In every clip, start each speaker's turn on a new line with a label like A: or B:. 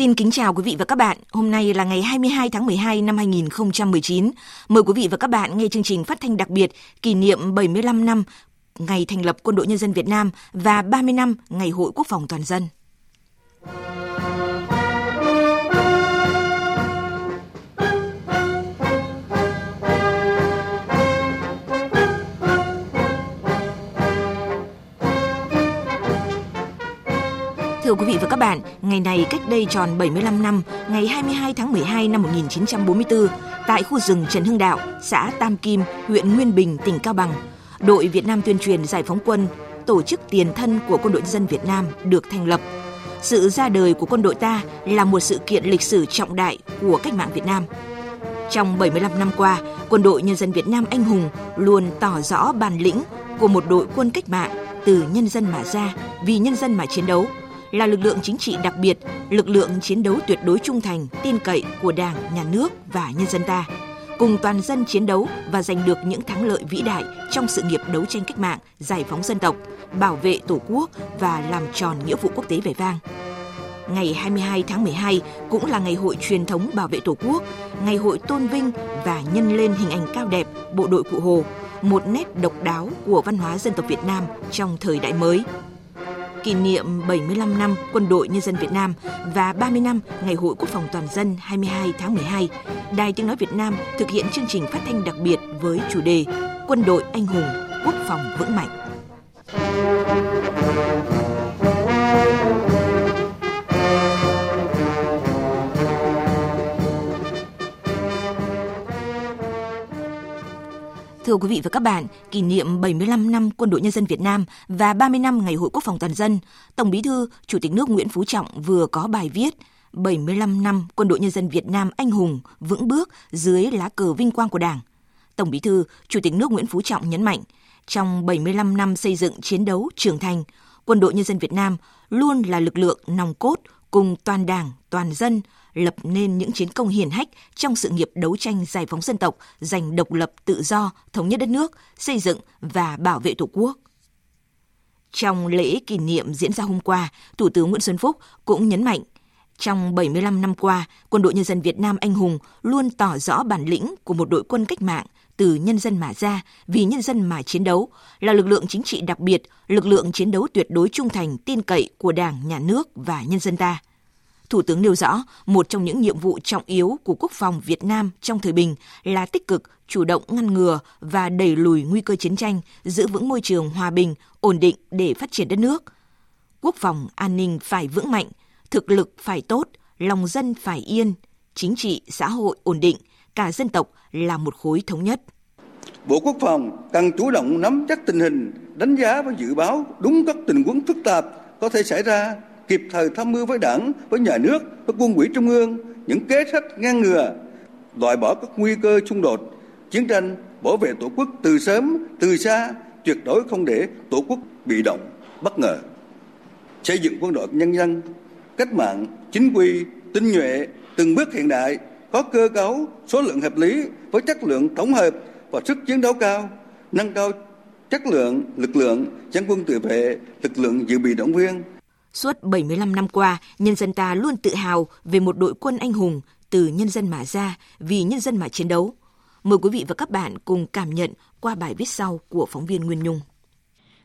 A: Xin kính chào quý vị và các bạn. Hôm nay là ngày 22 tháng 12 năm 2019. Mời quý vị và các bạn nghe chương trình phát thanh đặc biệt kỷ niệm 75 năm ngày thành lập Quân đội Nhân dân Việt Nam và 30 năm ngày Hội Quốc phòng toàn dân. Thưa quý vị và các bạn, ngày này cách đây tròn 75 năm, ngày 22 tháng 12 năm 1944, tại khu rừng Trần Hưng Đạo, xã Tam Kim, huyện Nguyên Bình, tỉnh Cao Bằng, đội Việt Nam tuyên truyền giải phóng quân, tổ chức tiền thân của quân đội dân Việt Nam được thành lập. Sự ra đời của quân đội ta là một sự kiện lịch sử trọng đại của cách mạng Việt Nam. Trong 75 năm qua, quân đội nhân dân Việt Nam anh hùng luôn tỏ rõ bản lĩnh của một đội quân cách mạng từ nhân dân mà ra, vì nhân dân mà chiến đấu – là lực lượng chính trị đặc biệt, lực lượng chiến đấu tuyệt đối trung thành, tin cậy của Đảng, Nhà nước và nhân dân ta, cùng toàn dân chiến đấu và giành được những thắng lợi vĩ đại trong sự nghiệp đấu tranh cách mạng, giải phóng dân tộc, bảo vệ Tổ quốc và làm tròn nghĩa vụ quốc tế vẻ vang. Ngày 22 tháng 12 cũng là ngày hội truyền thống bảo vệ Tổ quốc, ngày hội tôn vinh và nhân lên hình ảnh cao đẹp bộ đội Cụ Hồ, một nét độc đáo của văn hóa dân tộc Việt Nam trong thời đại mới kỷ niệm 75 năm Quân đội Nhân dân Việt Nam và 30 năm Ngày hội Quốc phòng toàn dân 22 tháng 12, Đài Tiếng Nói Việt Nam thực hiện chương trình phát thanh đặc biệt với chủ đề Quân đội anh hùng, quốc phòng vững mạnh. Thưa quý vị và các bạn, kỷ niệm 75 năm Quân đội Nhân dân Việt Nam và 30 năm Ngày Hội Quốc phòng toàn dân, Tổng Bí thư, Chủ tịch nước Nguyễn Phú Trọng vừa có bài viết 75 năm Quân đội Nhân dân Việt Nam anh hùng, vững bước dưới lá cờ vinh quang của Đảng. Tổng Bí thư, Chủ tịch nước Nguyễn Phú Trọng nhấn mạnh, trong 75 năm xây dựng chiến đấu trưởng thành, Quân đội Nhân dân Việt Nam luôn là lực lượng nòng cốt cùng toàn Đảng, toàn dân lập nên những chiến công hiển hách trong sự nghiệp đấu tranh giải phóng dân tộc, giành độc lập tự do, thống nhất đất nước, xây dựng và bảo vệ Tổ quốc. Trong lễ kỷ niệm diễn ra hôm qua, Thủ tướng Nguyễn Xuân Phúc cũng nhấn mạnh, trong 75 năm qua, Quân đội Nhân dân Việt Nam anh hùng luôn tỏ rõ bản lĩnh của một đội quân cách mạng từ nhân dân mà ra, vì nhân dân mà chiến đấu, là lực lượng chính trị đặc biệt, lực lượng chiến đấu tuyệt đối trung thành, tin cậy của Đảng, Nhà nước và nhân dân ta. Thủ tướng nêu rõ, một trong những nhiệm vụ trọng yếu của quốc phòng Việt Nam trong thời bình là tích cực, chủ động ngăn ngừa và đẩy lùi nguy cơ chiến tranh, giữ vững môi trường hòa bình, ổn định để phát triển đất nước. Quốc phòng an ninh phải vững mạnh, thực lực phải tốt, lòng dân phải yên, chính trị, xã hội ổn định, cả dân tộc là một khối thống nhất.
B: Bộ Quốc phòng cần chủ động nắm chắc tình hình, đánh giá và dự báo đúng các tình huống phức tạp có thể xảy ra kịp thời tham mưu với đảng, với nhà nước, với quân ủy trung ương những kế sách ngăn ngừa, loại bỏ các nguy cơ xung đột, chiến tranh, bảo vệ tổ quốc từ sớm, từ xa, tuyệt đối không để tổ quốc bị động, bất ngờ. Xây dựng quân đội nhân dân, cách mạng, chính quy, tinh nhuệ, từng bước hiện đại, có cơ cấu, số lượng hợp lý với chất lượng tổng hợp và sức chiến đấu cao, nâng cao chất lượng lực lượng dân quân tự vệ, lực lượng dự bị động viên,
A: Suốt 75 năm qua, nhân dân ta luôn tự hào về một đội quân anh hùng từ nhân dân mà ra, vì nhân dân mà chiến đấu. Mời quý vị và các bạn cùng cảm nhận qua bài viết sau của phóng viên Nguyên Nhung.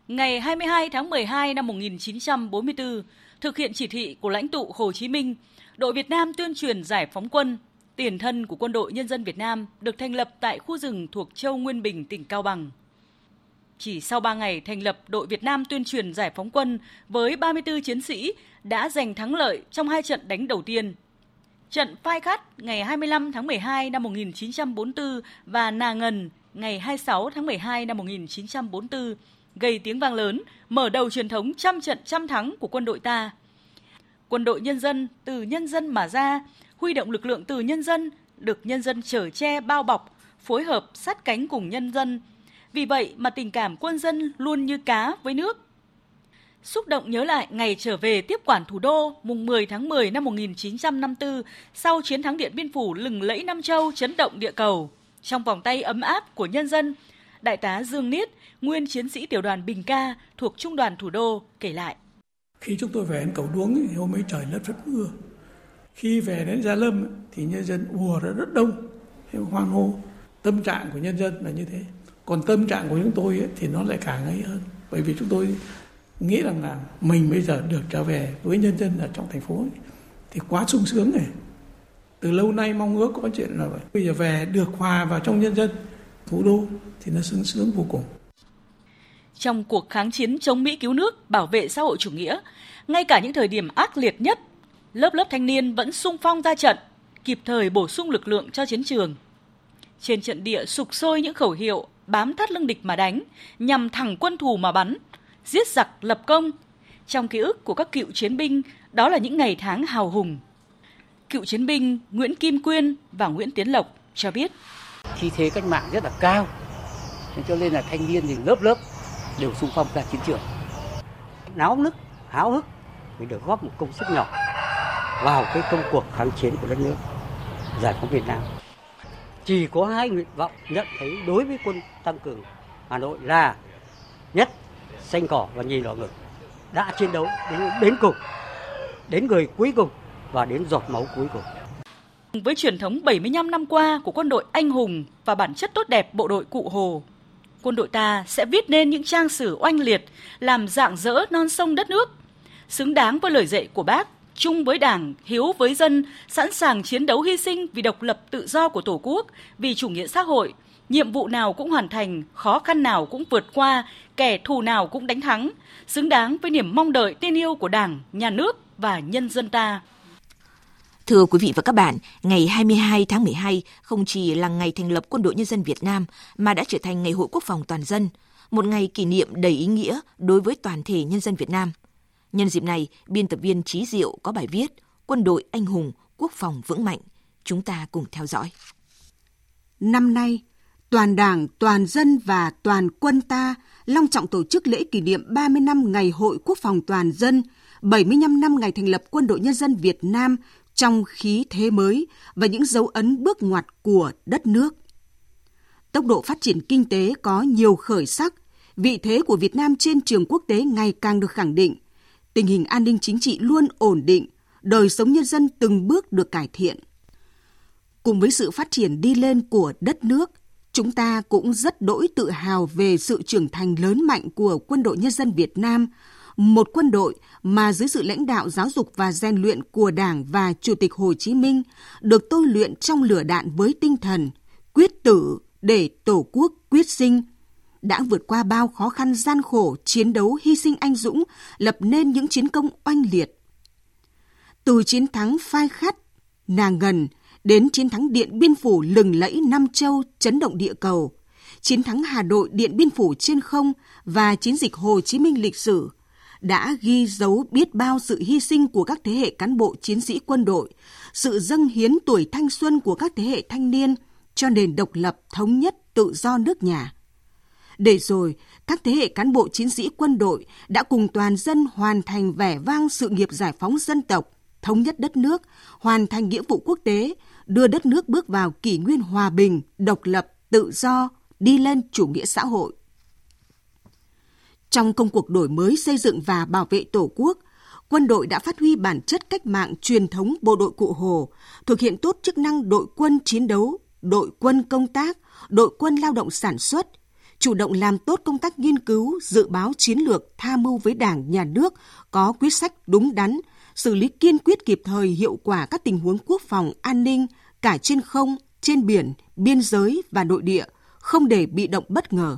C: Ngày 22 tháng 12 năm 1944, thực hiện chỉ thị của lãnh tụ Hồ Chí Minh, đội Việt Nam tuyên truyền giải phóng quân, tiền thân của quân đội nhân dân Việt Nam được thành lập tại khu rừng thuộc châu Nguyên Bình, tỉnh Cao Bằng. Chỉ sau 3 ngày thành lập đội Việt Nam tuyên truyền giải phóng quân với 34 chiến sĩ đã giành thắng lợi trong hai trận đánh đầu tiên. Trận Phai Khát ngày 25 tháng 12 năm 1944 và Nà Ngần ngày 26 tháng 12 năm 1944 gây tiếng vang lớn, mở đầu truyền thống trăm trận trăm thắng của quân đội ta. Quân đội nhân dân từ nhân dân mà ra, huy động lực lượng từ nhân dân, được nhân dân chở che bao bọc, phối hợp sát cánh cùng nhân dân. Vì vậy mà tình cảm quân dân luôn như cá với nước. Xúc động nhớ lại ngày trở về tiếp quản thủ đô mùng 10 tháng 10 năm 1954 sau chiến thắng Điện Biên Phủ lừng lẫy Nam Châu chấn động địa cầu. Trong vòng tay ấm áp của nhân dân, Đại tá Dương Niết, nguyên chiến sĩ tiểu đoàn Bình Ca thuộc Trung đoàn Thủ đô kể lại.
D: Khi chúng tôi về đến cầu đuống thì hôm ấy trời lất rất mưa. Khi về đến Gia Lâm thì nhân dân ùa ra rất đông, hoan hô. Tâm trạng của nhân dân là như thế. Còn tâm trạng của chúng tôi ấy, thì nó lại càng ấy hơn. Bởi vì chúng tôi nghĩ rằng là mình bây giờ được trở về với nhân dân ở trong thành phố ấy, thì quá sung sướng này. Từ lâu nay mong ước có chuyện là vậy. Bây giờ về được hòa vào trong nhân dân thủ đô thì nó sướng sướng vô cùng.
C: Trong cuộc kháng chiến chống Mỹ cứu nước, bảo vệ xã hội chủ nghĩa, ngay cả những thời điểm ác liệt nhất, lớp lớp thanh niên vẫn sung phong ra trận, kịp thời bổ sung lực lượng cho chiến trường. Trên trận địa sục sôi những khẩu hiệu bám thắt lưng địch mà đánh, nhằm thẳng quân thù mà bắn, giết giặc lập công. Trong ký ức của các cựu chiến binh, đó là những ngày tháng hào hùng. Cựu chiến binh Nguyễn Kim Quyên và Nguyễn Tiến Lộc cho biết.
E: Khí thế cách mạng rất là cao, cho nên là thanh niên thì lớp lớp đều xung phong ra chiến trường. Náo nức, háo hức vì được góp một công sức nhỏ vào cái công cuộc kháng chiến của đất nước giải phóng Việt Nam. Chỉ có hai nguyện vọng nhận thấy đối với quân tăng cường Hà Nội là nhất xanh cỏ và nhìn đỏ ngực đã chiến đấu đến đến cùng đến người cuối cùng và đến giọt máu cuối cùng.
C: Với truyền thống 75 năm qua của quân đội anh hùng và bản chất tốt đẹp bộ đội cụ Hồ, quân đội ta sẽ viết nên những trang sử oanh liệt, làm dạng dỡ non sông đất nước, xứng đáng với lời dạy của bác, chung với Đảng, hiếu với dân, sẵn sàng chiến đấu hy sinh vì độc lập tự do của Tổ quốc, vì chủ nghĩa xã hội, nhiệm vụ nào cũng hoàn thành, khó khăn nào cũng vượt qua, kẻ thù nào cũng đánh thắng, xứng đáng với niềm mong đợi tin yêu của Đảng, nhà nước và nhân dân ta.
A: Thưa quý vị và các bạn, ngày 22 tháng 12 không chỉ là ngày thành lập Quân đội Nhân dân Việt Nam mà đã trở thành ngày hội quốc phòng toàn dân, một ngày kỷ niệm đầy ý nghĩa đối với toàn thể nhân dân Việt Nam. Nhân dịp này, biên tập viên Trí Diệu có bài viết Quân đội anh hùng, quốc phòng vững mạnh. Chúng ta cùng theo dõi.
F: Năm nay, toàn Đảng, toàn dân và toàn quân ta long trọng tổ chức lễ kỷ niệm 30 năm Ngày Hội Quốc phòng toàn dân, 75 năm ngày thành lập Quân đội Nhân dân Việt Nam trong khí thế mới và những dấu ấn bước ngoặt của đất nước. Tốc độ phát triển kinh tế có nhiều khởi sắc, vị thế của Việt Nam trên trường quốc tế ngày càng được khẳng định, tình hình an ninh chính trị luôn ổn định, đời sống nhân dân từng bước được cải thiện. Cùng với sự phát triển đi lên của đất nước, chúng ta cũng rất đỗi tự hào về sự trưởng thành lớn mạnh của quân đội nhân dân Việt Nam, một quân đội mà dưới sự lãnh đạo giáo dục và rèn luyện của Đảng và Chủ tịch Hồ Chí Minh được tôi luyện trong lửa đạn với tinh thần quyết tử để Tổ quốc quyết sinh, đã vượt qua bao khó khăn gian khổ, chiến đấu hy sinh anh dũng, lập nên những chiến công oanh liệt. Từ chiến thắng phai khát, nàng gần, đến chiến thắng Điện Biên Phủ lừng lẫy Nam Châu chấn động địa cầu, chiến thắng Hà Nội Điện Biên Phủ trên không và chiến dịch Hồ Chí Minh lịch sử đã ghi dấu biết bao sự hy sinh của các thế hệ cán bộ chiến sĩ quân đội, sự dâng hiến tuổi thanh xuân của các thế hệ thanh niên cho nền độc lập thống nhất tự do nước nhà. Để rồi, các thế hệ cán bộ chiến sĩ quân đội đã cùng toàn dân hoàn thành vẻ vang sự nghiệp giải phóng dân tộc, thống nhất đất nước, hoàn thành nghĩa vụ quốc tế, đưa đất nước bước vào kỷ nguyên hòa bình, độc lập, tự do, đi lên chủ nghĩa xã hội. Trong công cuộc đổi mới xây dựng và bảo vệ Tổ quốc, quân đội đã phát huy bản chất cách mạng truyền thống bộ đội cụ Hồ, thực hiện tốt chức năng đội quân chiến đấu, đội quân công tác, đội quân lao động sản xuất, chủ động làm tốt công tác nghiên cứu, dự báo chiến lược, tham mưu với Đảng, Nhà nước, có quyết sách đúng đắn, xử lý kiên quyết kịp thời hiệu quả các tình huống quốc phòng, an ninh, cả trên không, trên biển, biên giới và nội địa, không để bị động bất ngờ.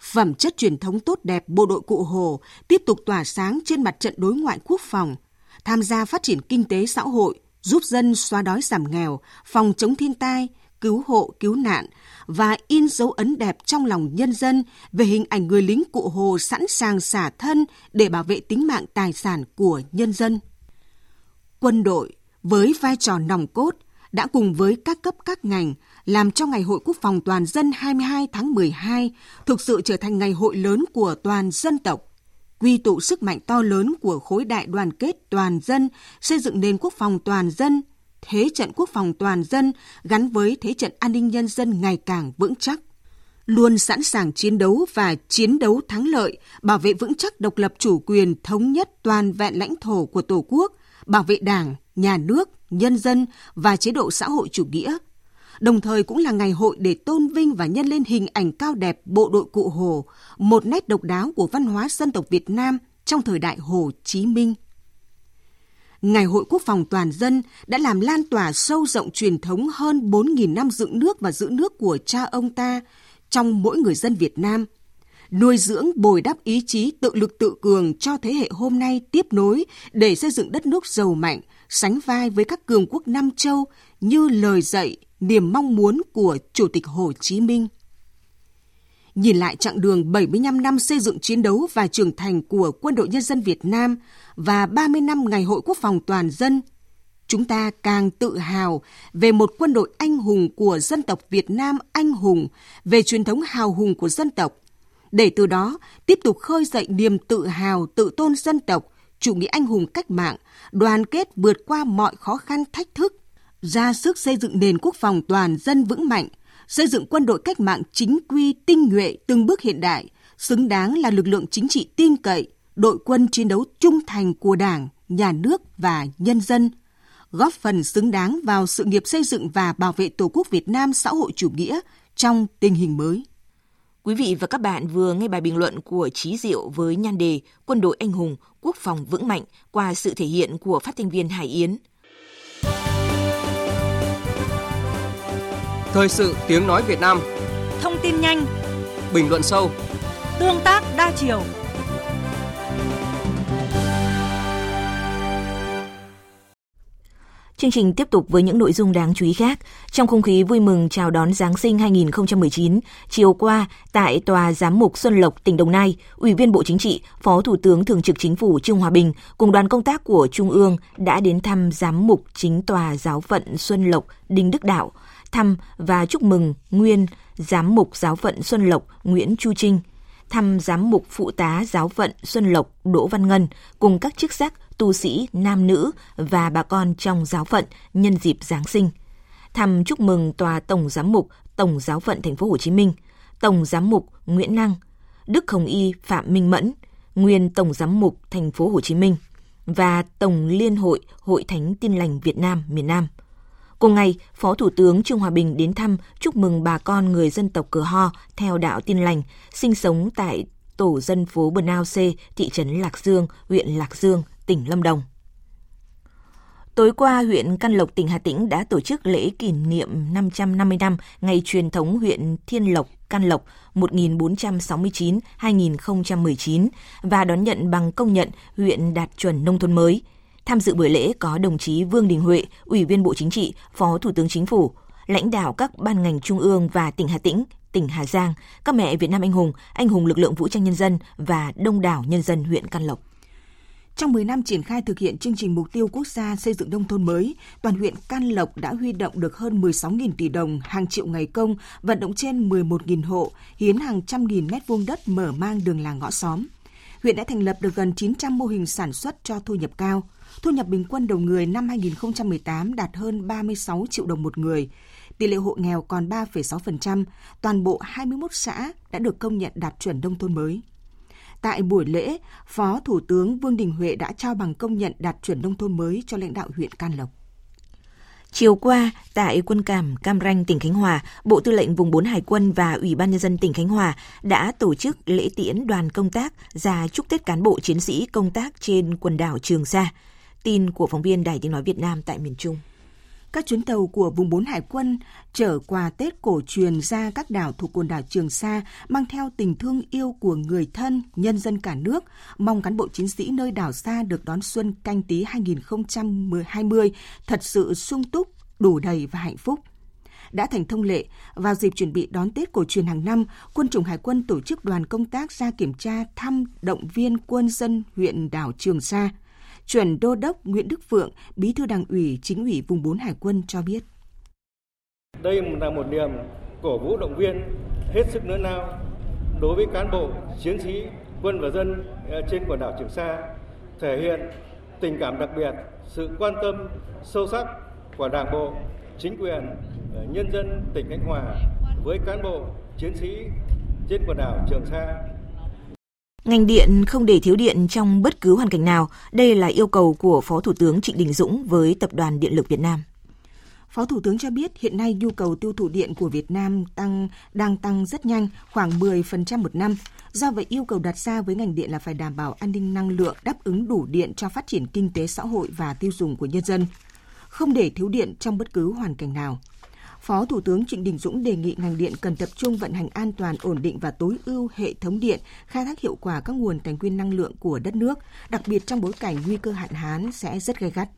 F: phẩm chất truyền thống tốt đẹp bộ đội Cụ Hồ tiếp tục tỏa sáng trên mặt trận đối ngoại quốc phòng, tham gia phát triển kinh tế xã hội, giúp dân xóa đói giảm nghèo, phòng chống thiên tai, cứu hộ, cứu nạn và in dấu ấn đẹp trong lòng nhân dân về hình ảnh người lính cụ Hồ sẵn sàng xả thân để bảo vệ tính mạng tài sản của nhân dân. Quân đội với vai trò nòng cốt đã cùng với các cấp các ngành làm cho Ngày hội Quốc phòng toàn dân 22 tháng 12 thực sự trở thành ngày hội lớn của toàn dân tộc, quy tụ sức mạnh to lớn của khối đại đoàn kết toàn dân, xây dựng nền quốc phòng toàn dân, thế trận quốc phòng toàn dân gắn với thế trận an ninh nhân dân ngày càng vững chắc luôn sẵn sàng chiến đấu và chiến đấu thắng lợi, bảo vệ vững chắc độc lập chủ quyền thống nhất toàn vẹn lãnh thổ của Tổ quốc, bảo vệ Đảng, nhà nước, nhân dân và chế độ xã hội chủ nghĩa. Đồng thời cũng là ngày hội để tôn vinh và nhân lên hình ảnh cao đẹp bộ đội cụ Hồ, một nét độc đáo của văn hóa dân tộc Việt Nam trong thời đại Hồ Chí Minh. Ngày hội quốc phòng toàn dân đã làm lan tỏa sâu rộng truyền thống hơn 4.000 năm dựng nước và giữ nước của cha ông ta trong mỗi người dân Việt Nam, nuôi dưỡng bồi đắp ý chí tự lực tự cường cho thế hệ hôm nay tiếp nối để xây dựng đất nước giàu mạnh, sánh vai với các cường quốc Nam Châu như lời dạy, niềm mong muốn của Chủ tịch Hồ Chí Minh. Nhìn lại chặng đường 75 năm xây dựng chiến đấu và trưởng thành của Quân đội Nhân dân Việt Nam và 30 năm Ngày hội Quốc phòng toàn dân, chúng ta càng tự hào về một quân đội anh hùng của dân tộc Việt Nam anh hùng, về truyền thống hào hùng của dân tộc, để từ đó tiếp tục khơi dậy niềm tự hào tự tôn dân tộc, chủ nghĩa anh hùng cách mạng, đoàn kết vượt qua mọi khó khăn thách thức, ra sức xây dựng nền quốc phòng toàn dân vững mạnh, xây dựng quân đội cách mạng chính quy, tinh nhuệ, từng bước hiện đại, xứng đáng là lực lượng chính trị tin cậy, đội quân chiến đấu trung thành của Đảng, nhà nước và nhân dân, góp phần xứng đáng vào sự nghiệp xây dựng và bảo vệ Tổ quốc Việt Nam xã hội chủ nghĩa trong tình hình mới.
A: Quý vị và các bạn vừa nghe bài bình luận của Trí Diệu với nhan đề Quân đội anh hùng, quốc phòng vững mạnh qua sự thể hiện của phát thanh viên Hải Yến.
G: Thời sự tiếng nói Việt Nam.
C: Thông tin nhanh.
G: Bình luận sâu.
C: Tương tác đa chiều.
A: Chương trình tiếp tục với những nội dung đáng chú ý khác. Trong không khí vui mừng chào đón Giáng sinh 2019, chiều qua tại Tòa Giám mục Xuân Lộc, tỉnh Đồng Nai, Ủy viên Bộ Chính trị, Phó Thủ tướng Thường trực Chính phủ Trương Hòa Bình cùng đoàn công tác của Trung ương đã đến thăm Giám mục Chính Tòa Giáo phận Xuân Lộc, Đinh Đức Đạo, thăm và chúc mừng nguyên Giám mục Giáo phận Xuân Lộc Nguyễn Chu Trinh, thăm Giám mục Phụ tá Giáo phận Xuân Lộc Đỗ Văn Ngân cùng các chức sắc tu sĩ, nam nữ và bà con trong giáo phận nhân dịp Giáng sinh. Thăm chúc mừng tòa Tổng giám mục Tổng giáo phận Thành phố Hồ Chí Minh, Tổng giám mục Nguyễn Năng, Đức Hồng Y Phạm Minh Mẫn, nguyên Tổng giám mục Thành phố Hồ Chí Minh và Tổng Liên hội Hội Thánh Tin lành Việt Nam miền Nam. Cùng ngày, Phó Thủ tướng Trương Hòa Bình đến thăm chúc mừng bà con người dân tộc Cờ Ho theo đạo Tin lành sinh sống tại tổ dân phố Bờ Nao C, thị trấn Lạc Dương, huyện Lạc Dương, tỉnh Lâm Đồng. Tối qua, huyện Căn Lộc, tỉnh Hà Tĩnh đã tổ chức lễ kỷ niệm 550 năm ngày truyền thống huyện Thiên Lộc, Căn Lộc 1469-2019 và đón nhận bằng công nhận huyện đạt chuẩn nông thôn mới. Tham dự buổi lễ có đồng chí Vương Đình Huệ, Ủy viên Bộ Chính trị, Phó Thủ tướng Chính phủ, lãnh đạo các ban ngành trung ương và tỉnh Hà Tĩnh, tỉnh Hà Giang, các mẹ Việt Nam anh hùng, anh hùng lực lượng vũ trang nhân dân và đông đảo nhân dân huyện Căn Lộc.
F: Trong 10 năm triển khai thực hiện chương trình mục tiêu quốc gia xây dựng nông thôn mới, toàn huyện Can Lộc đã huy động được hơn 16.000 tỷ đồng, hàng triệu ngày công, vận động trên 11.000 hộ, hiến hàng trăm nghìn mét vuông đất mở mang đường làng ngõ xóm. Huyện đã thành lập được gần 900 mô hình sản xuất cho thu nhập cao. Thu nhập bình quân đầu người năm 2018 đạt hơn 36 triệu đồng một người. Tỷ lệ hộ nghèo còn 3,6%, toàn bộ 21 xã đã được công nhận đạt chuẩn nông thôn mới. Tại buổi lễ, Phó Thủ tướng Vương Đình Huệ đã trao bằng công nhận đạt chuẩn nông thôn mới cho lãnh đạo huyện Can Lộc.
A: Chiều qua, tại quân cảm Cam Ranh, tỉnh Khánh Hòa, Bộ Tư lệnh Vùng 4 Hải quân và Ủy ban Nhân dân tỉnh Khánh Hòa đã tổ chức lễ tiễn đoàn công tác ra chúc Tết cán bộ chiến sĩ công tác trên quần đảo Trường Sa. Tin của phóng viên Đài Tiếng Nói Việt Nam tại miền Trung.
F: Các chuyến tàu của vùng 4 Hải quân chở quà Tết cổ truyền ra các đảo thuộc quần đảo Trường Sa mang theo tình thương yêu của người thân, nhân dân cả nước, mong cán bộ chiến sĩ nơi đảo xa được đón xuân canh tí 2020 thật sự sung túc, đủ đầy và hạnh phúc đã thành thông lệ, vào dịp chuẩn bị đón Tết cổ truyền hàng năm, Quân chủng Hải quân tổ chức đoàn công tác ra kiểm tra thăm động viên quân dân huyện đảo Trường Sa. Chuẩn Đô đốc Nguyễn Đức Phượng, Bí thư Đảng ủy Chính ủy vùng 4 Hải quân cho biết.
H: Đây là một niềm cổ vũ động viên hết sức lớn lao đối với cán bộ, chiến sĩ, quân và dân ờ, trên quần đảo Trường Sa, thể hiện tình cảm đặc biệt, sự quan tâm sâu sắc của Đảng bộ, chính quyền, ờ, nhân dân tỉnh Khánh Hòa với cán bộ, chiến sĩ trên quần đảo Trường Sa
A: Ngành điện không để thiếu điện trong bất cứ hoàn cảnh nào, đây là yêu cầu của Phó Thủ tướng Trịnh Đình Dũng với Tập đoàn Điện lực Việt Nam.
F: Phó Thủ tướng cho biết hiện nay nhu cầu tiêu thụ điện của Việt Nam tăng đang tăng rất nhanh, khoảng 10% một năm. Do vậy yêu cầu đặt ra với ngành điện là phải đảm bảo an ninh năng lượng, đáp ứng đủ điện cho phát triển kinh tế xã hội và tiêu dùng của nhân dân, không để thiếu điện trong bất cứ hoàn cảnh nào. Phó Thủ tướng Trịnh Đình Dũng đề nghị ngành điện cần tập trung vận hành an toàn, ổn định và tối ưu hệ thống điện, khai thác hiệu quả các nguồn tài nguyên năng lượng của đất nước, đặc biệt trong bối cảnh nguy cơ hạn hán sẽ rất gay gắt.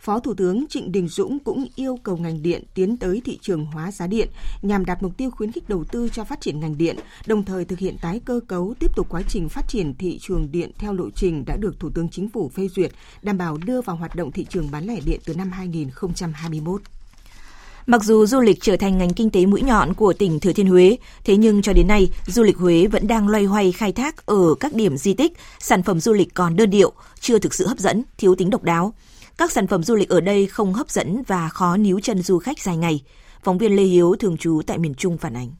F: Phó Thủ tướng Trịnh Đình Dũng cũng yêu cầu ngành điện tiến tới thị trường hóa giá điện nhằm đạt mục tiêu khuyến khích đầu tư cho phát triển ngành điện, đồng thời thực hiện tái cơ cấu tiếp tục quá trình phát triển thị trường điện theo lộ trình đã được Thủ tướng Chính phủ phê duyệt, đảm bảo đưa vào hoạt động thị trường bán lẻ điện từ năm 2021.
A: Mặc dù du lịch trở thành ngành kinh tế mũi nhọn của tỉnh Thừa Thiên Huế, thế nhưng cho đến nay, du lịch Huế vẫn đang loay hoay khai thác ở các điểm di tích, sản phẩm du lịch còn đơn điệu, chưa thực sự hấp dẫn, thiếu tính độc đáo. Các sản phẩm du lịch ở đây không hấp dẫn và khó níu chân du khách dài ngày. Phóng viên Lê Hiếu thường trú tại miền Trung phản ánh.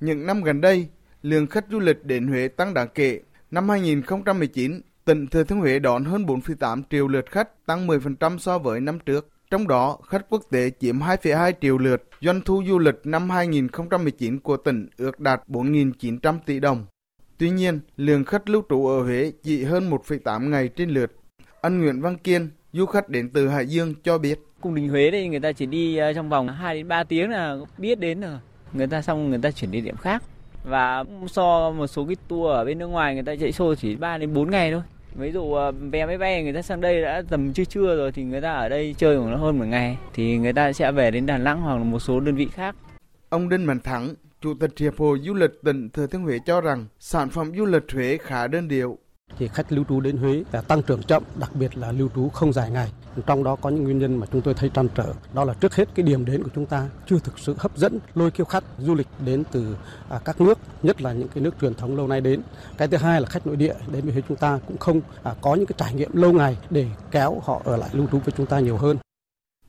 I: Những năm gần đây, lượng khách du lịch đến Huế tăng đáng kể. Năm 2019, tỉnh Thừa Thiên Huế đón hơn 4,8 triệu lượt khách, tăng 10% so với năm trước. Trong đó, khách quốc tế chiếm 2,2 triệu lượt, doanh thu du lịch năm 2019 của tỉnh ước đạt 4.900 tỷ đồng. Tuy nhiên, lượng khách lưu trú ở Huế chỉ hơn 1,8 ngày trên lượt. Anh Nguyễn Văn Kiên, du khách đến từ Hải Dương cho biết.
J: Cung đình Huế đây người ta chỉ đi ờ, trong vòng 2 đến 3 tiếng là biết đến rồi. Người ta xong người ta chuyển đi điểm khác. Và so một số cái tour ở bên nước ngoài người ta chạy xô chỉ 3 đến 4 ngày thôi ví dụ ờ, vé máy bay người ta sang đây đã tầm trưa trưa rồi thì người ta ở đây chơi khoảng hơn một ngày thì người ta sẽ về đến Đà Nẵng hoặc là một số đơn vị khác.
I: Ông Đinh Mạnh Thắng, Chủ tịch Hiệp hội Du lịch tỉnh Thừa Thiên Huế cho rằng sản phẩm du lịch Huế khá đơn điệu.
K: Thì khách lưu trú đến Huế là tăng trưởng chậm, đặc biệt là lưu trú không dài ngày. Trong đó có những nguyên nhân mà chúng tôi thấy trăn trở. Đó là trước hết cái điểm đến của chúng ta chưa thực sự hấp dẫn lôi kêu khách du lịch đến từ à, các nước, nhất là những cái nước truyền thống lâu nay đến. Cái thứ hai là khách nội địa đến với chúng ta cũng không à, có những cái trải nghiệm lâu ngày để kéo họ ở lại lưu trú với chúng ta nhiều hơn.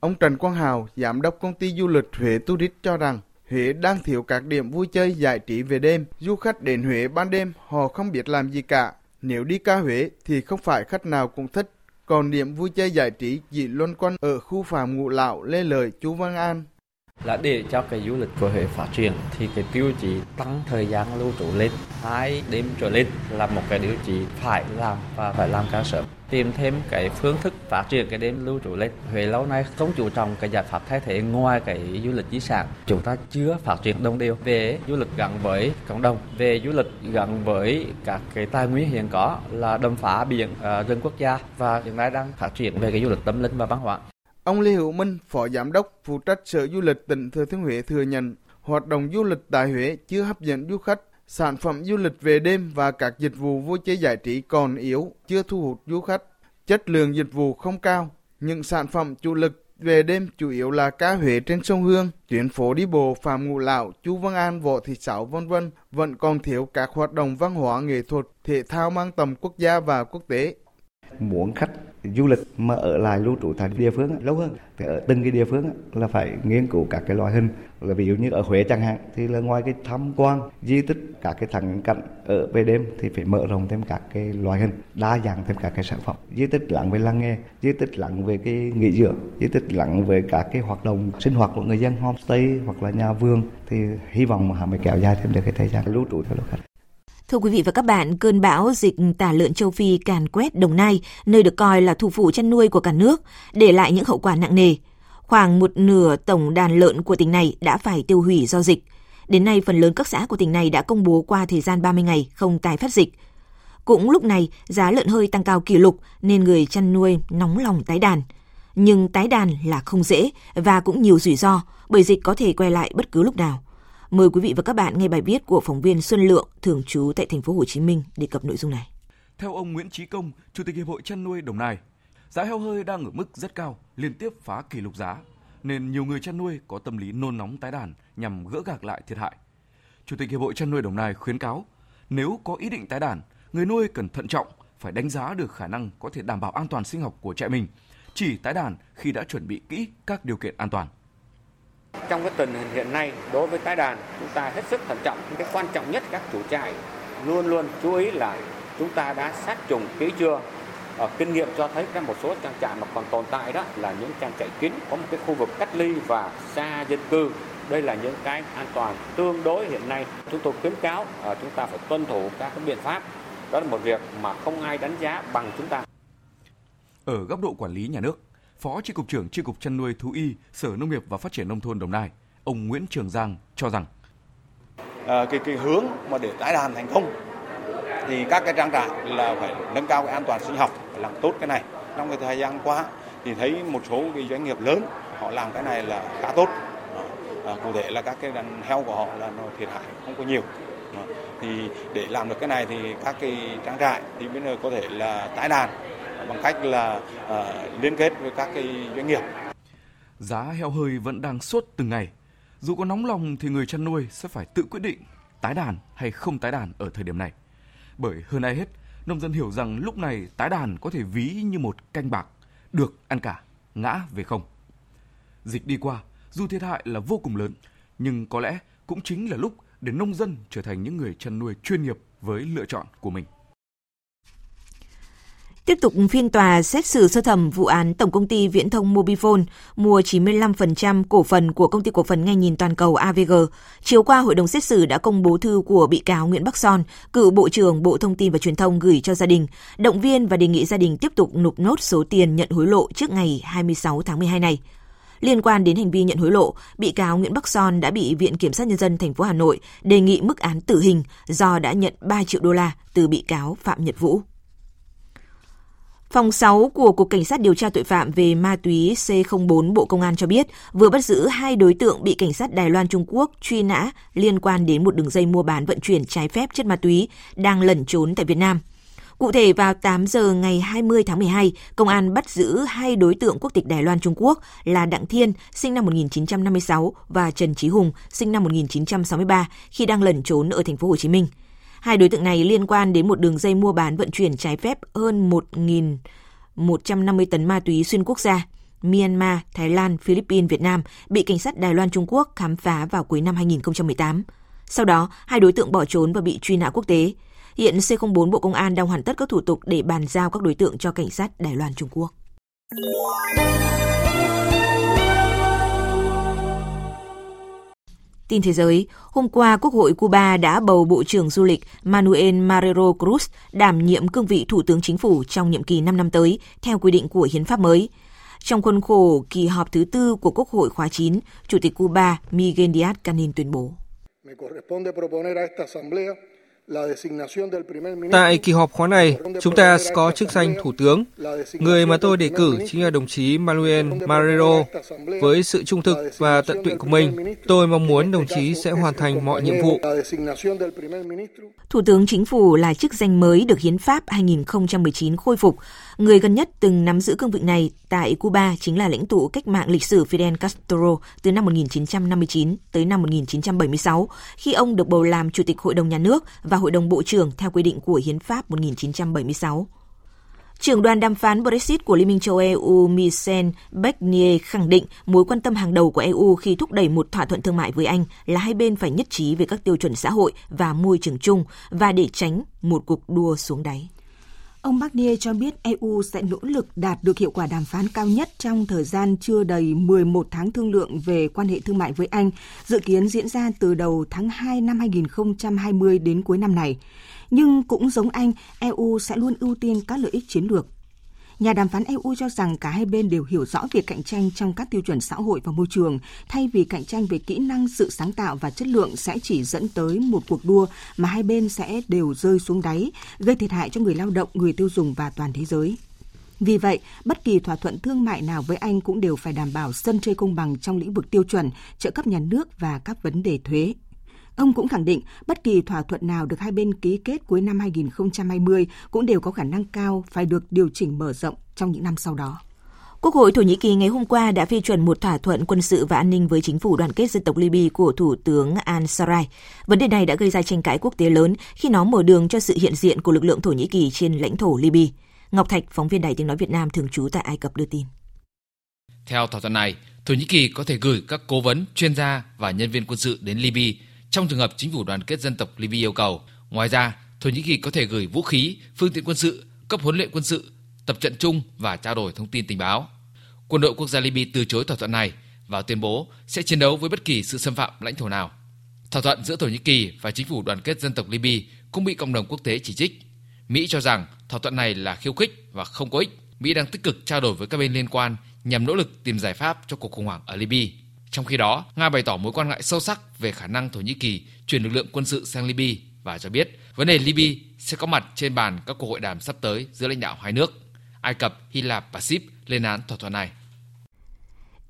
I: Ông Trần Quang Hào, giám đốc công ty du lịch Huế Tourist cho rằng Huế đang thiếu các điểm vui chơi giải trí về đêm. Du khách đến Huế ban đêm họ không biết làm gì cả. Nếu đi ca Huế thì không phải khách nào cũng thích còn điểm vui chơi giải trí chỉ luân quanh ở khu phạm ngụ lão Lê Lợi, Chú Văn An.
L: Là để cho cái du lịch của Huế phát triển thì cái tiêu chí tăng thời gian lưu trú lên hai đêm trở lên là một cái tiêu chí phải làm và phải làm càng sớm tìm thêm cái phương thức phát triển cái đêm lưu trú lên. Huế lâu nay không chú trọng cái giải pháp thay thế ngoài cái du lịch di sản. Chúng ta chưa phát triển đồng đều về du lịch gắn với cộng đồng, về du lịch gắn với các cái tài nguyên hiện có là đầm phá biển, uh, rừng quốc gia và hiện nay đang phát triển về cái du lịch tâm linh và văn hóa.
I: Ông Lê Hữu Minh, Phó Giám đốc phụ trách Sở Du lịch tỉnh Thừa Thiên Huế thừa nhận hoạt động du lịch tại Huế chưa hấp dẫn du khách Sản phẩm du lịch về đêm và các dịch vụ vui chơi giải trí còn yếu, chưa thu hút du khách. Chất lượng dịch vụ không cao. Những sản phẩm chủ lực về đêm chủ yếu là cá Huế trên sông Hương, tuyến phố đi bộ Phạm Ngũ Lão, Chu Văn An, Võ Thị Sáu vân vân vẫn còn thiếu các hoạt động văn hóa nghệ thuật, thể thao mang tầm quốc gia và quốc tế.
M: Muốn khách du lịch mà ở lại lưu trú tại địa phương lâu hơn. Thì ở từng cái địa phương là phải nghiên cứu các cái loại hình. Là ví dụ như ở Huế chẳng hạn, thì là ngoài cái tham quan, di tích, các cái thắng cảnh ở về đêm, thì phải mở rộng thêm các cái loại hình, đa dạng thêm các cái sản phẩm. Di tích lặng về làng nghề, di tích lặng về cái nghỉ dưỡng, di tích lặng về các cái hoạt động sinh hoạt của người dân, homestay hoặc là nhà vườn, thì hy vọng mà mới kéo dài thêm được cái thời gian lưu trú cho du khách.
A: Thưa quý vị và các bạn, cơn bão dịch tả lợn châu Phi càn quét Đồng Nai, nơi được coi là thủ phủ chăn nuôi của cả nước, để lại những hậu quả nặng nề. Khoảng một nửa tổng đàn lợn của tỉnh này đã phải tiêu hủy do dịch. Đến nay, phần lớn các xã của tỉnh này đã công bố qua thời gian 30 ngày không tái phát dịch. Cũng lúc này, giá lợn hơi tăng cao kỷ lục nên người chăn nuôi nóng lòng tái đàn. Nhưng tái đàn là không dễ và cũng nhiều rủi ro bởi dịch có thể quay lại bất cứ lúc nào. Mời quý vị và các bạn nghe bài viết của phóng viên Xuân Lượng thường trú tại thành phố Hồ Chí Minh đề cập nội dung này.
N: Theo ông Nguyễn Chí Công, Chủ tịch Hiệp hội chăn nuôi Đồng Nai, giá heo hơi đang ở mức rất cao, liên tiếp phá kỷ lục giá, nên nhiều người chăn nuôi có tâm lý nôn nóng tái đàn nhằm gỡ gạc lại thiệt hại. Chủ tịch Hiệp hội chăn nuôi Đồng Nai khuyến cáo, nếu có ý định tái đàn, người nuôi cần thận trọng, phải đánh giá được khả năng có thể đảm bảo an toàn sinh học của trại mình, chỉ tái đàn khi đã chuẩn bị kỹ các điều kiện an toàn.
O: Trong cái tình hình hiện nay, đối với tái đàn, chúng ta hết sức thận trọng. Cái quan trọng nhất các chủ trại luôn luôn chú ý là chúng ta đã sát trùng kỹ chưa. Ở kinh nghiệm cho thấy rằng một số trang trại mà còn tồn tại đó là những trang trại kín có một cái khu vực cách ly và xa dân cư đây là những cái an toàn tương đối hiện nay chúng tôi khuyến cáo ờ, chúng ta phải tuân thủ các cái biện pháp đó là một việc mà không ai đánh giá bằng chúng ta
N: ở góc độ quản lý nhà nước Phó tri cục trưởng tri cục chăn nuôi thú y, Sở Nông nghiệp và Phát triển nông thôn Đồng Nai, ông Nguyễn Trường Giang cho rằng
P: à, cái cái hướng mà để tái đàn thành công thì các cái trang trại là phải nâng cao cái an toàn sinh học, phải làm tốt cái này. Trong cái thời gian qua thì thấy một số cái doanh nghiệp lớn họ làm cái này là khá tốt. À, à cụ thể là các cái đàn heo của họ là nó thiệt hại không có nhiều. À, thì để làm được cái này thì các cái trang trại thì bây giờ có thể là tái đàn bằng cách là ờ, liên kết với các cái doanh nghiệp.
N: Giá heo hơi vẫn đang sốt từng ngày. Dù có nóng lòng thì người chăn nuôi sẽ phải tự quyết định tái đàn hay không tái đàn ở thời điểm này. Bởi hơn ai hết, nông dân hiểu rằng lúc này tái đàn có thể ví như một canh bạc, được ăn cả, ngã về không. Dịch đi qua, dù thiệt hại là vô cùng lớn, nhưng có lẽ cũng chính là lúc để nông dân trở thành những người chăn nuôi chuyên nghiệp với lựa chọn của mình.
A: Tiếp tục phiên tòa xét xử sơ thẩm vụ án Tổng công ty Viễn thông Mobifone mua 95% cổ phần của công ty cổ phần nghe nhìn toàn cầu AVG. Chiều qua, hội đồng xét xử đã công bố thư của bị cáo Nguyễn Bắc Son, cựu Bộ trưởng Bộ Thông tin và Truyền thông gửi cho gia đình, động viên và đề nghị gia đình tiếp tục nộp nốt số tiền nhận hối lộ trước ngày 26 tháng 12 này. Liên quan đến hành vi nhận hối lộ, bị cáo Nguyễn Bắc Son đã bị Viện Kiểm sát Nhân dân thành phố Hà Nội đề nghị mức án tử hình do đã nhận 3 triệu đô la từ bị cáo Phạm Nhật Vũ. Phòng 6 của Cục Cảnh sát điều tra tội phạm về ma túy C04 Bộ Công an cho biết vừa bắt giữ hai đối tượng bị cảnh sát Đài Loan Trung Quốc truy nã liên quan đến một đường dây mua bán vận chuyển trái phép chất ma túy đang lẩn trốn tại Việt Nam. Cụ thể vào 8 giờ ngày 20 tháng 12, công an bắt giữ hai đối tượng quốc tịch Đài Loan Trung Quốc là Đặng Thiên, sinh năm 1956 và Trần Chí Hùng, sinh năm 1963 khi đang lẩn trốn ở thành phố Hồ Chí Minh. Hai đối tượng này liên quan đến một đường dây mua bán vận chuyển trái phép hơn 1.150 tấn ma túy xuyên quốc gia. Myanmar, Thái Lan, Philippines, Việt Nam bị cảnh sát Đài Loan Trung Quốc khám phá vào cuối năm 2018. Sau đó, hai đối tượng bỏ trốn và bị truy nã quốc tế. Hiện C04 Bộ Công an đang hoàn tất các thủ tục để bàn giao các đối tượng cho cảnh sát Đài Loan Trung Quốc. Tin thế giới, hôm qua Quốc hội Cuba đã bầu Bộ trưởng Du lịch Manuel Marrero Cruz đảm nhiệm cương vị Thủ tướng Chính phủ trong nhiệm kỳ 5 năm tới, theo quy định của hiến pháp mới. Trong khuôn khổ kỳ họp thứ tư của Quốc hội khóa 9, Chủ tịch Cuba Miguel Díaz-Canel tuyên bố.
Q: Tại kỳ họp khóa này, chúng ta có chức danh Thủ tướng. Người mà tôi đề cử chính là đồng chí Manuel Marrero. Với sự trung thực và tận tụy của mình, tôi mong muốn đồng chí sẽ hoàn thành mọi nhiệm vụ.
A: Thủ tướng Chính phủ là chức danh mới được Hiến pháp 2019 khôi phục. Người gần nhất từng nắm giữ cương vị này tại Cuba chính là lãnh tụ cách mạng lịch sử Fidel Castro từ năm 1959 tới năm 1976, khi ông được bầu làm Chủ tịch Hội đồng Nhà nước và Hội đồng Bộ trưởng theo quy định của Hiến pháp 1976. Trưởng đoàn đàm phán Brexit của Liên minh châu EU Michel Barnier khẳng định mối quan tâm hàng đầu của EU khi thúc đẩy một thỏa thuận thương mại với Anh là hai bên phải nhất trí về các tiêu chuẩn xã hội và môi trường chung và để tránh một cuộc đua xuống đáy.
F: Ông Barnier cho biết EU sẽ nỗ lực đạt được hiệu quả đàm phán cao nhất trong thời gian chưa đầy 11 tháng thương lượng về quan hệ thương mại với Anh, dự kiến diễn ra từ đầu tháng 2 năm 2020 đến cuối năm này. Nhưng cũng giống Anh, EU sẽ luôn ưu tiên các lợi ích chiến lược. Nhà đàm phán EU cho rằng cả hai bên đều hiểu rõ việc cạnh tranh trong các tiêu chuẩn xã hội và môi trường, thay vì cạnh tranh về kỹ năng, sự sáng tạo và chất lượng sẽ chỉ dẫn tới một cuộc đua mà hai bên sẽ đều rơi xuống đáy, gây thiệt hại cho người lao động, người tiêu dùng và toàn thế giới. Vì vậy, bất kỳ thỏa thuận thương mại nào với Anh cũng đều phải đảm bảo sân chơi công bằng trong lĩnh vực tiêu chuẩn, trợ cấp nhà nước và các vấn đề thuế. Ông cũng khẳng định bất kỳ thỏa thuận nào được hai bên ký kết cuối năm 2020 cũng đều có khả năng cao phải được điều chỉnh mở rộng trong những năm sau đó.
A: Quốc hội Thổ Nhĩ Kỳ ngày hôm qua đã phê chuẩn một thỏa thuận quân sự và an ninh với chính phủ đoàn kết dân tộc Libya của Thủ tướng Al-Sarai. Vấn đề này đã gây ra tranh cãi quốc tế lớn khi nó mở đường cho sự hiện diện của lực lượng Thổ Nhĩ Kỳ trên lãnh thổ Libya. Ngọc Thạch, phóng viên Đài Tiếng Nói Việt Nam thường trú tại Ai Cập đưa tin.
R: Theo thỏa thuận này, Thổ Nhĩ Kỳ có thể gửi các cố vấn, chuyên gia và nhân viên quân sự đến Libya trong trường hợp chính phủ đoàn kết dân tộc Libya yêu cầu. Ngoài ra, Thổ Nhĩ Kỳ có thể gửi vũ khí, phương tiện quân sự, cấp huấn luyện quân sự, tập trận chung và trao đổi thông tin tình báo. Quân đội quốc gia Libya từ chối thỏa thuận này và tuyên bố sẽ chiến đấu với bất kỳ sự xâm phạm lãnh thổ nào. Thỏa thuận giữa Thổ Nhĩ Kỳ và chính phủ đoàn kết dân tộc Libya cũng bị cộng đồng quốc tế chỉ trích. Mỹ cho rằng thỏa thuận này là khiêu khích và không có ích. Mỹ đang tích cực trao đổi với các bên liên quan nhằm nỗ lực tìm giải pháp cho cuộc khủng hoảng ở Libya. Trong khi đó, Nga bày tỏ mối quan ngại sâu sắc về khả năng Thổ Nhĩ Kỳ chuyển lực lượng quân sự sang Libya và cho biết vấn đề Libya sẽ có mặt trên bàn các cuộc hội đàm sắp tới giữa lãnh đạo hai nước. Ai Cập, Hy Lạp và sip lên án thỏa thuận này.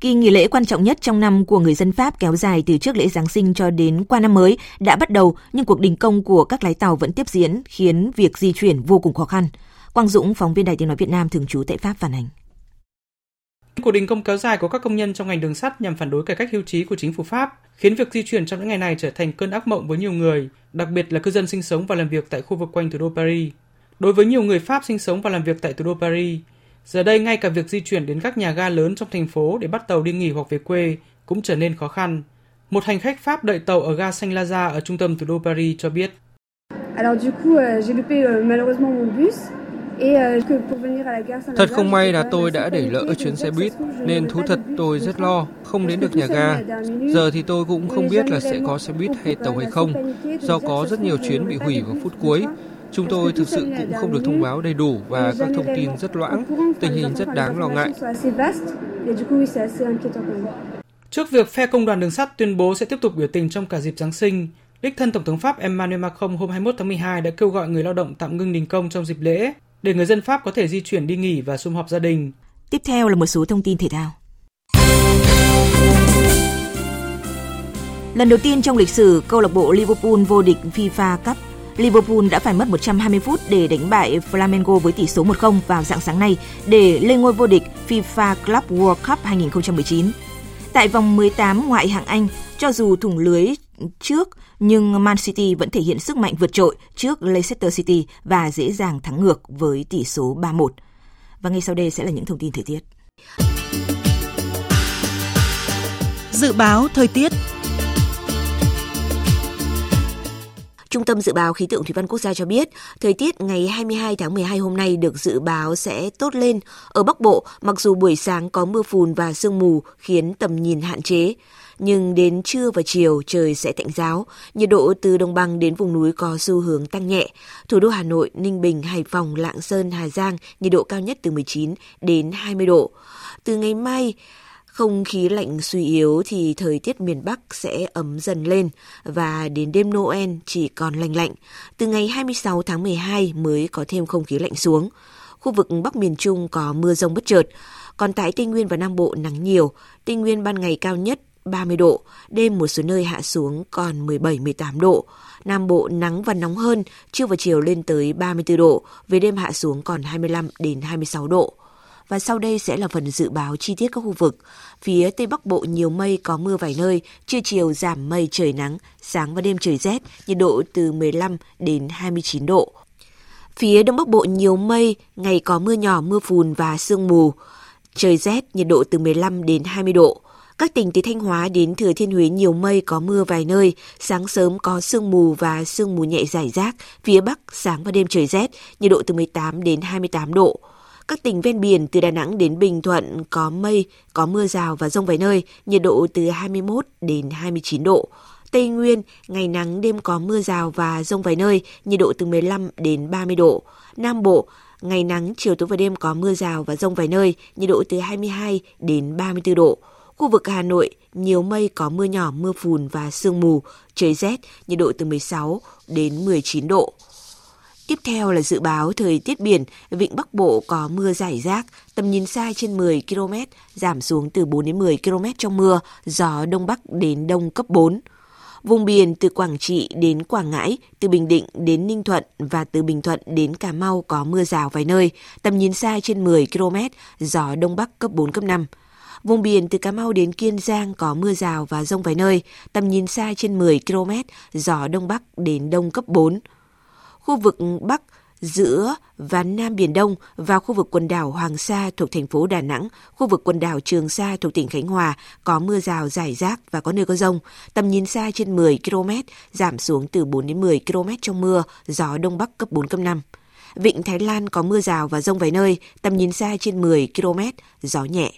A: Kỳ nghỉ lễ quan trọng nhất trong năm của người dân Pháp kéo dài từ trước lễ Giáng sinh cho đến qua năm mới đã bắt đầu, nhưng cuộc đình công của các lái tàu vẫn tiếp diễn, khiến việc di chuyển vô cùng khó khăn. Quang Dũng, phóng viên Đài Tiếng Nói Việt Nam thường trú tại Pháp phản ánh.
S: Cuộc đình công kéo dài của các công nhân trong ngành đường sắt nhằm phản đối cải cách hưu trí của chính phủ Pháp khiến việc di chuyển trong những ngày này trở thành cơn ác mộng với nhiều người, đặc biệt là cư dân sinh sống và làm việc tại khu vực quanh thủ đô Paris. Đối với nhiều người Pháp sinh sống và làm việc tại thủ đô Paris, giờ đây ngay cả việc di chuyển đến các nhà ga lớn trong thành phố để bắt tàu đi nghỉ hoặc về quê cũng trở nên khó khăn. Một hành khách Pháp đợi tàu ở ga Saint Lazare ở trung tâm thủ đô Paris cho biết. Alors du coup, euh, j'ai loupé euh, malheureusement mon bus
Q: thật không may là tôi đã để lỡ chuyến xe buýt, nên thú thật tôi rất lo, không đến được nhà ga. Giờ thì tôi cũng không biết là sẽ có xe buýt hay tàu hay không, do có rất nhiều chuyến bị hủy vào phút cuối. Chúng tôi thực sự cũng không được thông báo đầy đủ và các thông tin rất loãng, tình hình rất đáng lo ngại.
S: Trước việc phe công đoàn đường sắt tuyên bố sẽ tiếp tục biểu tình trong cả dịp Giáng sinh, đích thân Tổng thống Pháp Emmanuel Macron hôm 21 tháng 12 đã kêu gọi người lao động tạm ngưng đình công trong dịp lễ để người dân Pháp có thể di chuyển đi nghỉ và sum họp gia đình.
A: Tiếp theo là một số thông tin thể thao. Lần đầu tiên trong lịch sử, câu lạc bộ Liverpool vô địch FIFA Cup Liverpool đã phải mất 120 phút để đánh bại Flamengo với tỷ số 1-0 vào dạng sáng nay để lên ngôi vô địch FIFA Club World Cup 2019. Tại vòng 18 ngoại hạng Anh, cho dù thủng lưới trước nhưng Man City vẫn thể hiện sức mạnh vượt trội trước Leicester City và dễ dàng thắng ngược với tỷ số 3-1. Và ngay sau đây sẽ là những thông tin thời tiết.
T: Dự báo thời tiết
A: Trung tâm Dự báo Khí tượng Thủy văn Quốc gia cho biết, thời tiết ngày 22 tháng 12 hôm nay được dự báo sẽ tốt lên. Ở Bắc Bộ, mặc dù buổi sáng có mưa phùn và sương mù khiến tầm nhìn hạn chế, nhưng đến trưa và chiều trời sẽ tạnh giáo, nhiệt độ từ đồng bằng đến vùng núi có xu hướng tăng nhẹ. Thủ đô Hà Nội, Ninh Bình, Hải Phòng, Lạng Sơn, Hà Giang, nhiệt độ cao nhất từ 19 đến 20 độ. Từ ngày mai, không khí lạnh suy yếu thì thời tiết miền Bắc sẽ ấm dần lên và đến đêm Noel chỉ còn lạnh lạnh. Từ ngày 26 tháng 12 mới có thêm không khí lạnh xuống. Khu vực Bắc miền Trung có mưa rông bất chợt. Còn tại Tây Nguyên và Nam Bộ nắng nhiều, Tây Nguyên ban ngày cao nhất 30 độ, đêm một số nơi hạ xuống còn 17-18 độ. Nam Bộ nắng và nóng hơn, trưa và chiều lên tới 34 độ, về đêm hạ xuống còn 25 đến 26 độ. Và sau đây sẽ là phần dự báo chi tiết các khu vực. Phía Tây Bắc Bộ nhiều mây có mưa vài nơi, trưa chiều giảm mây trời nắng, sáng và đêm trời rét, nhiệt độ từ 15 đến 29 độ. Phía Đông Bắc Bộ nhiều mây, ngày có mưa nhỏ, mưa phùn và sương mù. Trời rét, nhiệt độ từ 15 đến 20 độ. Các tỉnh từ Thanh Hóa đến Thừa Thiên Huế nhiều mây có mưa vài nơi, sáng sớm có sương mù và sương mù nhẹ rải rác, phía Bắc sáng và đêm trời rét, nhiệt độ từ 18 đến 28 độ. Các tỉnh ven biển từ Đà Nẵng đến Bình Thuận có mây, có mưa rào và rông vài nơi, nhiệt độ từ 21 đến 29 độ. Tây Nguyên, ngày nắng đêm có mưa rào và rông vài nơi, nhiệt độ từ 15 đến 30 độ. Nam Bộ, Ngày nắng, chiều tối và đêm có mưa rào và rông vài nơi, nhiệt độ từ 22 đến 34 độ. Khu vực Hà Nội, nhiều mây có mưa nhỏ, mưa phùn và sương mù, trời rét, nhiệt độ từ 16 đến 19 độ. Tiếp theo là dự báo thời tiết biển, vịnh Bắc Bộ có mưa rải rác, tầm nhìn xa trên 10 km, giảm xuống từ 4 đến 10 km trong mưa, gió Đông Bắc đến Đông cấp 4. Vùng biển từ Quảng Trị đến Quảng Ngãi, từ Bình Định đến Ninh Thuận và từ Bình Thuận đến Cà Mau có mưa rào vài nơi, tầm nhìn xa trên 10 km, gió Đông Bắc cấp 4, cấp 5. Vùng biển từ Cà Mau đến Kiên Giang có mưa rào và rông vài nơi, tầm nhìn xa trên 10 km, gió Đông Bắc đến Đông cấp 4. Khu vực Bắc, giữa và Nam Biển Đông và khu vực quần đảo Hoàng Sa thuộc thành phố Đà Nẵng, khu vực quần đảo Trường Sa thuộc tỉnh Khánh Hòa có mưa rào rải rác và có nơi có rông, tầm nhìn xa trên 10 km, giảm xuống từ 4 đến 10 km trong mưa, gió Đông Bắc cấp 4, cấp 5. Vịnh Thái Lan có mưa rào và rông vài nơi, tầm nhìn xa trên 10 km, gió nhẹ.